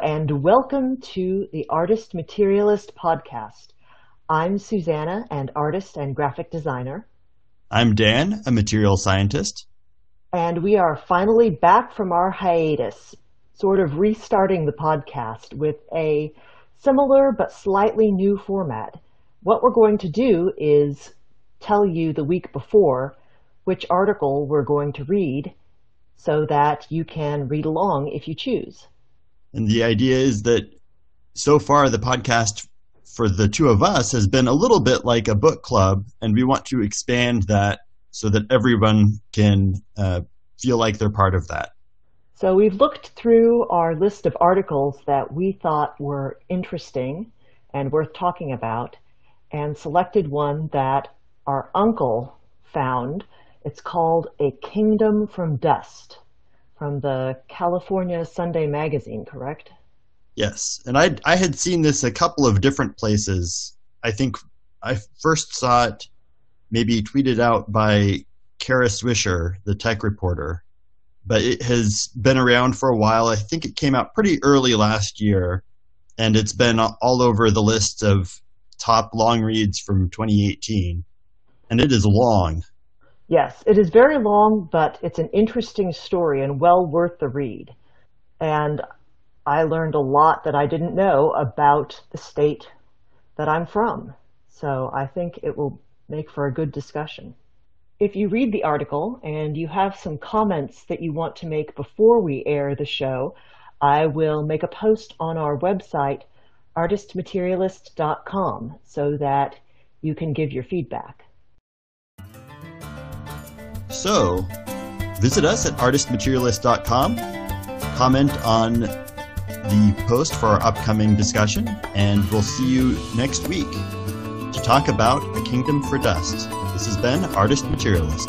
and welcome to the Artist Materialist Podcast. I'm Susanna, an artist and graphic designer. I'm Dan, a material scientist. And we are finally back from our hiatus, sort of restarting the podcast with a similar but slightly new format. What we're going to do is tell you the week before which article we're going to read so that you can read along if you choose. And the idea is that so far the podcast for the two of us has been a little bit like a book club, and we want to expand that so that everyone can uh, feel like they're part of that. So we've looked through our list of articles that we thought were interesting and worth talking about, and selected one that our uncle found. It's called A Kingdom from Dust from the California Sunday Magazine, correct? Yes, and I I had seen this a couple of different places. I think I first saw it maybe tweeted out by Kara Swisher, the tech reporter, but it has been around for a while. I think it came out pretty early last year, and it's been all over the list of top long reads from 2018, and it is long. Yes, it is very long, but it's an interesting story and well worth the read. And I learned a lot that I didn't know about the state that I'm from. So I think it will make for a good discussion. If you read the article and you have some comments that you want to make before we air the show, I will make a post on our website, artistmaterialist.com, so that you can give your feedback. So, visit us at artistmaterialist.com, comment on the post for our upcoming discussion, and we'll see you next week to talk about A Kingdom for Dust. This has been Artist Materialist.